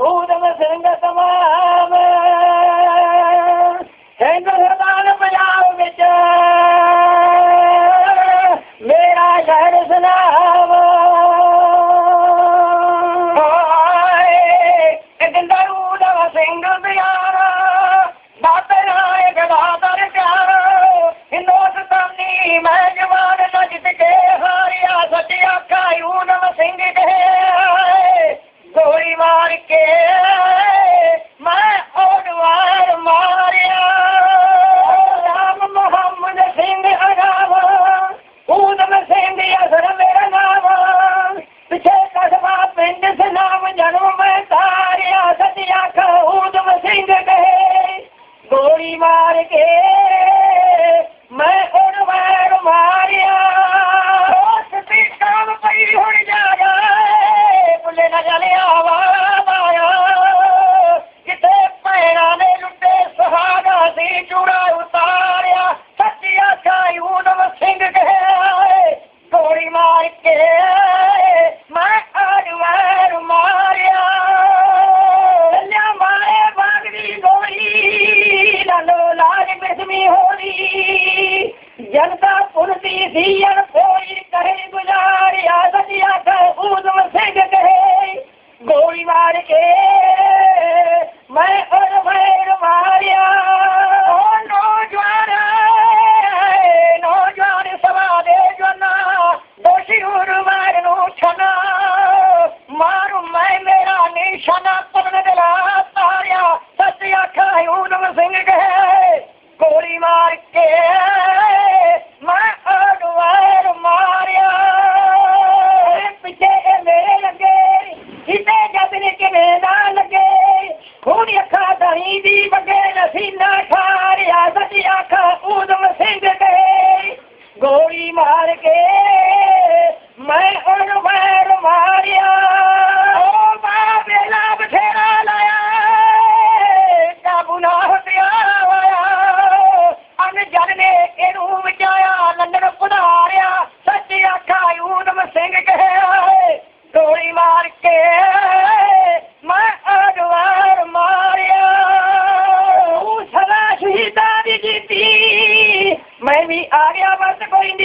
ू सिंह तमाम हिंदुस्तान सुवाू सिंह प्यारो दायतर प्यारो हिंदुस्तानी जवानी गुज़ारो مار गो بغير سينا ٺاريا سڄي آکان اد ڪوڙي ماري مي ان مير ماريا. se